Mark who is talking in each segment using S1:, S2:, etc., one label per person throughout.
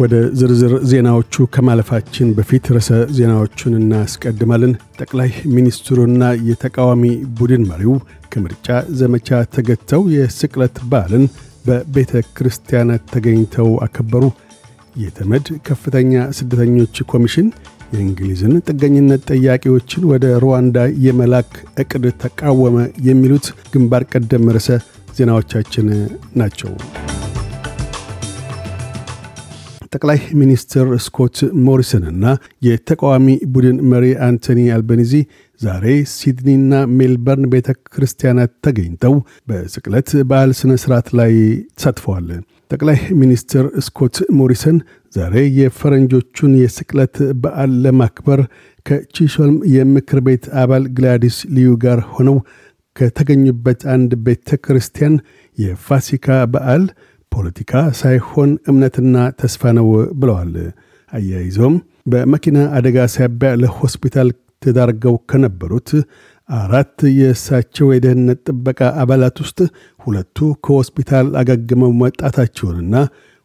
S1: ወደ ዝርዝር ዜናዎቹ ከማለፋችን በፊት ርዕሰ ዜናዎቹን እናስቀድማለን። ጠቅላይ ሚኒስትሩና የተቃዋሚ ቡድን መሪው ከምርጫ ዘመቻ ተገተው የስቅለት በዓልን በቤተ ክርስቲያናት ተገኝተው አከበሩ። የተመድ ከፍተኛ ስደተኞች ኮሚሽን የእንግሊዝን ጥገኝነት ጠያቂዎችን ወደ ሩዋንዳ የመላክ ዕቅድ ተቃወመ። የሚሉት ግንባር ቀደም ርዕሰ ዜናዎቻችን ናቸው። ጠቅላይ ሚኒስትር ስኮት ሞሪሰንና የተቃዋሚ ቡድን መሪ አንቶኒ አልበኒዚ ዛሬ ሲድኒና ሜልበርን ቤተ ክርስቲያናት ተገኝተው በስቅለት በዓል ሥነ ሥርዓት ላይ ተሳትፈዋል። ጠቅላይ ሚኒስትር ስኮት ሞሪሰን ዛሬ የፈረንጆቹን የስቅለት በዓል ለማክበር ከቺሾልም የምክር ቤት አባል ግላዲስ ልዩ ጋር ሆነው ከተገኙበት አንድ ቤተ ክርስቲያን የፋሲካ በዓል ፖለቲካ ሳይሆን እምነትና ተስፋ ነው ብለዋል። አያይዘውም በመኪና አደጋ ሳቢያ ለሆስፒታል ተዳርገው ከነበሩት አራት የእሳቸው የደህንነት ጥበቃ አባላት ውስጥ ሁለቱ ከሆስፒታል አገግመው መጣታቸውንና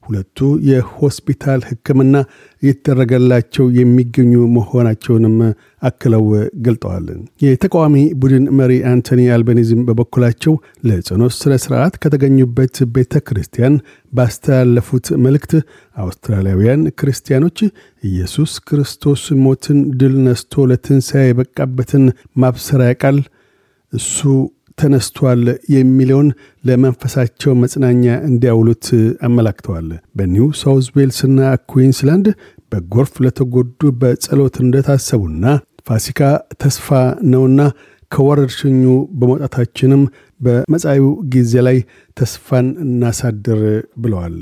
S1: ሁለቱ የሆስፒታል ሕክምና እየተደረገላቸው የሚገኙ መሆናቸውንም አክለው ገልጠዋል። የተቃዋሚ ቡድን መሪ አንቶኒ አልቤኒዝም በበኩላቸው ለጸሎት ሥነ ሥርዓት ከተገኙበት ቤተ ክርስቲያን ባስተላለፉት መልእክት አውስትራሊያውያን ክርስቲያኖች ኢየሱስ ክርስቶስ ሞትን ድል ነስቶ ለትንሣኤ የበቃበትን ማብሰሪያ ቃል እሱ ተነስቷል የሚለውን ለመንፈሳቸው መጽናኛ እንዲያውሉት አመላክተዋል። በኒው ሳውዝ ዌልስና ኩዊንስላንድ በጎርፍ ለተጎዱ በጸሎት እንደታሰቡና ፋሲካ ተስፋ ነውና ከወረርሽኙ በመውጣታችንም በመጻዩ ጊዜ ላይ ተስፋን እናሳድር ብለዋል።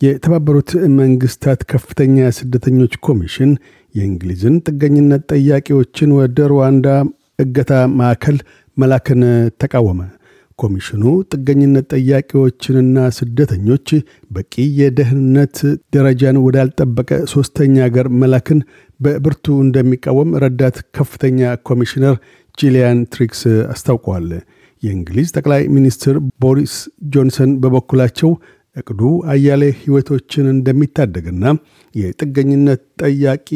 S1: የተባበሩት መንግስታት ከፍተኛ ስደተኞች ኮሚሽን የእንግሊዝን ጥገኝነት ጠያቂዎችን ወደ ሩዋንዳ እገታ ማዕከል መላክን ተቃወመ። ኮሚሽኑ ጥገኝነት ጠያቂዎችንና ስደተኞች በቂ የደህንነት ደረጃን ወዳልጠበቀ ሦስተኛ አገር መላክን በብርቱ እንደሚቃወም ረዳት ከፍተኛ ኮሚሽነር ጂሊያን ትሪክስ አስታውቀዋል። የእንግሊዝ ጠቅላይ ሚኒስትር ቦሪስ ጆንሰን በበኩላቸው እቅዱ አያሌ ሕይወቶችን እንደሚታደግና የጥገኝነት ጠያቂ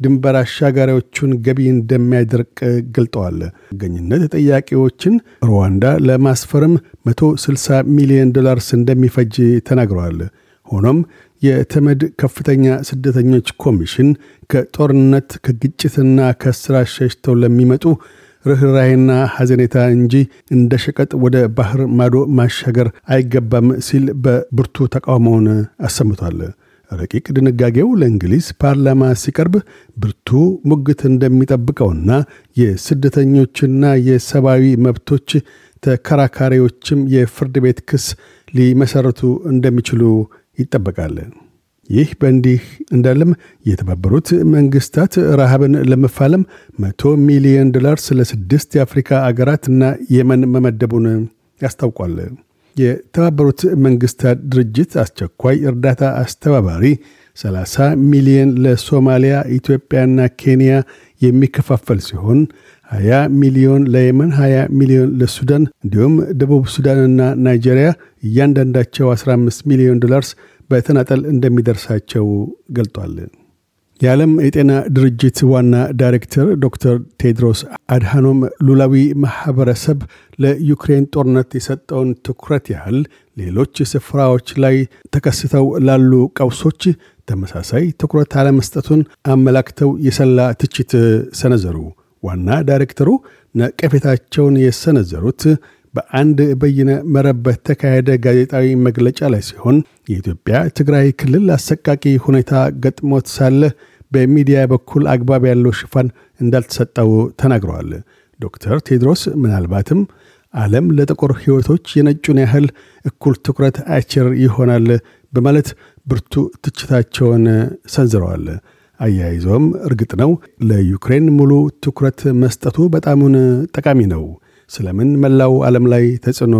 S1: ድንበር አሻጋሪዎቹን ገቢ እንደሚያደርቅ ገልጠዋል። ጥገኝነት ጠያቂዎችን ሩዋንዳ ለማስፈርም 160 ሚሊዮን ዶላርስ እንደሚፈጅ ተናግረዋል። ሆኖም የተመድ ከፍተኛ ስደተኞች ኮሚሽን ከጦርነት ከግጭትና ከስራ ሸሽተው ለሚመጡ ርኅራሄና ሐዘኔታ እንጂ እንደ ሸቀጥ ወደ ባህር ማዶ ማሻገር አይገባም ሲል በብርቱ ተቃውሞውን አሰምቷል። ረቂቅ ድንጋጌው ለእንግሊዝ ፓርላማ ሲቀርብ ብርቱ ሙግት እንደሚጠብቀውና የስደተኞችና የሰብአዊ መብቶች ተከራካሪዎችም የፍርድ ቤት ክስ ሊመሠረቱ እንደሚችሉ ይጠበቃል። ይህ በእንዲህ እንዳለም የተባበሩት መንግስታት ረሃብን ለመፋለም መቶ ሚሊዮን ዶላርስ ለስድስት የአፍሪካ አገራትና የመን መመደቡን ያስታውቋል። የተባበሩት መንግስታት ድርጅት አስቸኳይ እርዳታ አስተባባሪ 30 ሚሊዮን ለሶማሊያ፣ ኢትዮጵያና ኬንያ የሚከፋፈል ሲሆን 20 ሚሊዮን ለየመን፣ 20 ሚሊዮን ለሱዳን እንዲሁም ደቡብ ሱዳንና ናይጄሪያ እያንዳንዳቸው 15 ሚሊዮን ዶላርስ በተናጠል እንደሚደርሳቸው ገልጧል። የዓለም የጤና ድርጅት ዋና ዳይሬክተር ዶክተር ቴድሮስ አድሃኖም ሉላዊ ማኅበረሰብ ለዩክሬን ጦርነት የሰጠውን ትኩረት ያህል ሌሎች ስፍራዎች ላይ ተከስተው ላሉ ቀውሶች ተመሳሳይ ትኩረት አለመስጠቱን አመላክተው የሰላ ትችት ሰነዘሩ። ዋና ዳይሬክተሩ ነቀፌታቸውን የሰነዘሩት በአንድ በይነ መረብ በተካሄደ ጋዜጣዊ መግለጫ ላይ ሲሆን የኢትዮጵያ ትግራይ ክልል አሰቃቂ ሁኔታ ገጥሞት ሳለ በሚዲያ በኩል አግባብ ያለው ሽፋን እንዳልተሰጠው ተናግረዋል። ዶክተር ቴድሮስ ምናልባትም ዓለም ለጥቁር ሕይወቶች የነጩን ያህል እኩል ትኩረት አይችር ይሆናል በማለት ብርቱ ትችታቸውን ሰንዝረዋል። አያይዘውም እርግጥ ነው ለዩክሬን ሙሉ ትኩረት መስጠቱ በጣሙን ጠቃሚ ነው ስለምን መላው ዓለም ላይ ተጽዕኖ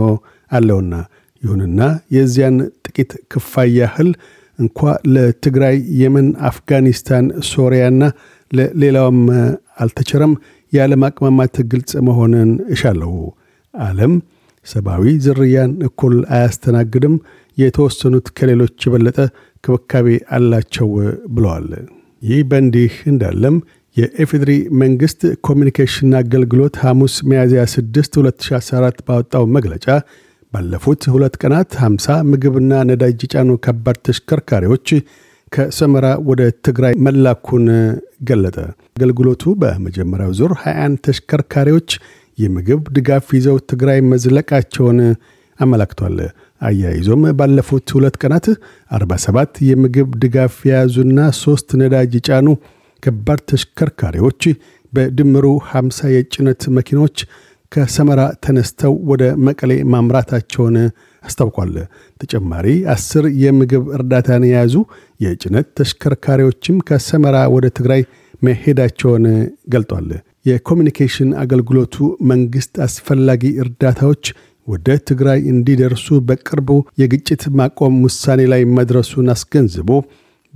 S1: አለውና። ይሁንና የዚያን ጥቂት ክፋይ ያህል እንኳ ለትግራይ፣ የመን፣ አፍጋኒስታን፣ ሶሪያና ለሌላውም አልተቸረም። የዓለም አቅማማት ግልጽ መሆንን እሻለሁ። ዓለም ሰብአዊ ዝርያን እኩል አያስተናግድም። የተወሰኑት ከሌሎች የበለጠ ክብካቤ አላቸው ብለዋል። ይህ በእንዲህ እንዳለም የኤፌድሪ መንግሥት ኮሚኒኬሽን አገልግሎት ሐሙስ ሚያዝያ 6 2014 ባወጣው መግለጫ ባለፉት ሁለት ቀናት 50 ምግብና ነዳጅ የጫኑ ከባድ ተሽከርካሪዎች ከሰመራ ወደ ትግራይ መላኩን ገለጠ። አገልግሎቱ በመጀመሪያው ዙር 21 ተሽከርካሪዎች የምግብ ድጋፍ ይዘው ትግራይ መዝለቃቸውን አመላክቷል። አያይዞም ባለፉት ሁለት ቀናት 47 የምግብ ድጋፍ የያዙና ሦስት ነዳጅ የጫኑ ከባድ ተሽከርካሪዎች በድምሩ 50 የጭነት መኪኖች ከሰመራ ተነስተው ወደ መቀሌ ማምራታቸውን አስታውቋል። ተጨማሪ አስር የምግብ እርዳታን የያዙ የጭነት ተሽከርካሪዎችም ከሰመራ ወደ ትግራይ መሄዳቸውን ገልጧል። የኮሚኒኬሽን አገልግሎቱ መንግሥት አስፈላጊ እርዳታዎች ወደ ትግራይ እንዲደርሱ በቅርቡ የግጭት ማቆም ውሳኔ ላይ መድረሱን አስገንዝቦ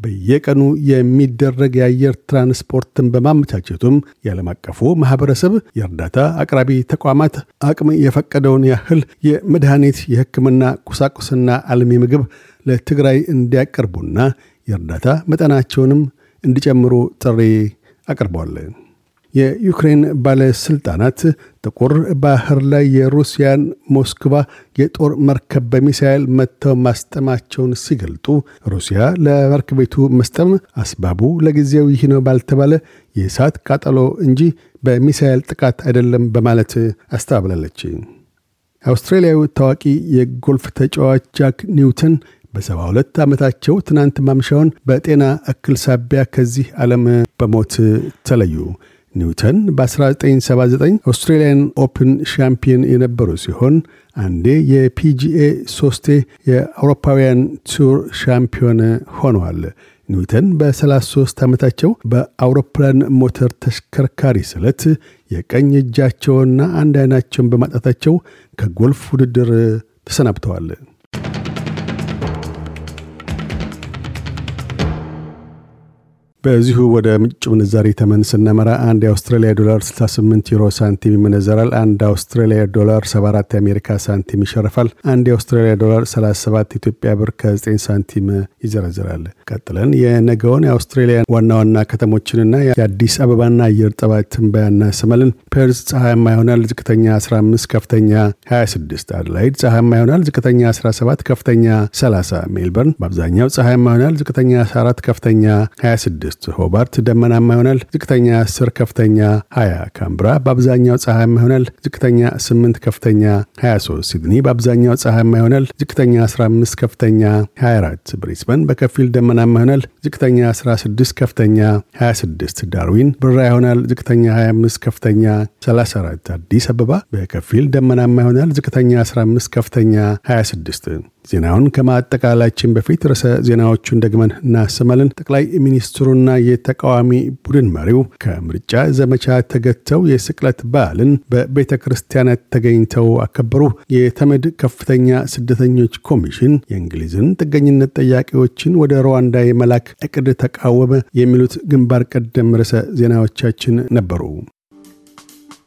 S1: በየቀኑ የሚደረግ የአየር ትራንስፖርትን በማመቻቸቱም የዓለም አቀፉ ማኅበረሰብ የእርዳታ አቅራቢ ተቋማት አቅም የፈቀደውን ያህል የመድኃኒት፣ የሕክምና ቁሳቁስና አልሚ ምግብ ለትግራይ እንዲያቀርቡና የእርዳታ መጠናቸውንም እንዲጨምሩ ጥሪ አቅርበዋል። የዩክሬን ባለሥልጣናት ጥቁር ባህር ላይ የሩሲያን ሞስክቫ የጦር መርከብ በሚሳኤል መጥተው ማስጠማቸውን ሲገልጡ ሩሲያ ለመርከቤቱ መስጠም አስባቡ ለጊዜው ይህ ነው ባልተባለ የእሳት ቃጠሎ እንጂ በሚሳኤል ጥቃት አይደለም በማለት አስተባብላለች። አውስትራሊያዊ ታዋቂ የጎልፍ ተጫዋች ጃክ ኒውተን በሰባ ሁለት ዓመታቸው ትናንት ማምሻውን በጤና እክል ሳቢያ ከዚህ ዓለም በሞት ተለዩ። ኒውተን በ1979 Australian Open ሻምፒዮን የነበሩ ሲሆን አንዴ የ PGA ሶስቴ የአውሮፓውያን tour ሻምፒዮን ሆነዋል። ኒውተን በ33 ዓመታቸው በአውሮፕላን ሞተር ተሽከርካሪ ስለት የቀኝ እጃቸውና አንድ አይናቸውን በማጣታቸው ከጎልፍ ውድድር ተሰናብተዋል። በዚሁ ወደ ምንጭ ምንዛሪ ተመን ስነመራ አንድ የአውስትራሊያ ዶላር 68 ዩሮ ሳንቲም ይመነዘራል። አንድ አውስትራሊያ ዶላር 74 የአሜሪካ ሳንቲም ይሸርፋል። አንድ የአውስትራሊያ ዶላር 37 ኢትዮጵያ ብር ከ9 ሳንቲም ይዘረዝራል። ቀጥለን የነገውን የአውስትሬሊያ ዋና ዋና ከተሞችንና የአዲስ አበባና አየር ጠባይ ትንበያ እናሰማለን። ፐርዝ ፀሐያማ ይሆናል። ዝቅተኛ 15፣ ከፍተኛ 26። አድላይድ ፀሐያማ ይሆናል። ዝቅተኛ 17፣ ከፍተኛ 30። ሜልበርን በአብዛኛው ፀሐያማ ይሆናል። ዝቅተኛ 14፣ ከፍተኛ 26 ስድስት ሆባርት ደመናማ ይሆናል። ዝቅተኛ 10 ከፍተኛ 20 ካምብራ በአብዛኛው ፀሐያማ ይሆናል። ዝቅተኛ 8 ከፍተኛ 23 ሲድኒ በአብዛኛው ፀሐያማ ይሆናል። ዝቅተኛ 15 ከፍተኛ 24 ብሪስበን በከፊል ደመናማ ይሆናል። ዝቅተኛ 16 ከፍተኛ 26 ዳርዊን ብራ ይሆናል። ዝቅተኛ 25 ከፍተኛ 34 አዲስ አበባ በከፊል ደመናማ ይሆናል። ዝቅተኛ 15 ከፍተኛ 26 ዜናውን ከማጠቃላችን በፊት ርዕሰ ዜናዎቹን ደግመን እናሰማለን። ጠቅላይ ሚኒስትሩና የተቃዋሚ ቡድን መሪው ከምርጫ ዘመቻ ተገተው የስቅለት በዓልን በቤተ ክርስቲያናት ተገኝተው አከበሩ። የተመድ ከፍተኛ ስደተኞች ኮሚሽን የእንግሊዝን ጥገኝነት ጠያቂዎችን ወደ ሩዋንዳ የመላክ እቅድ ተቃወመ። የሚሉት ግንባር ቀደም ርዕሰ ዜናዎቻችን ነበሩ።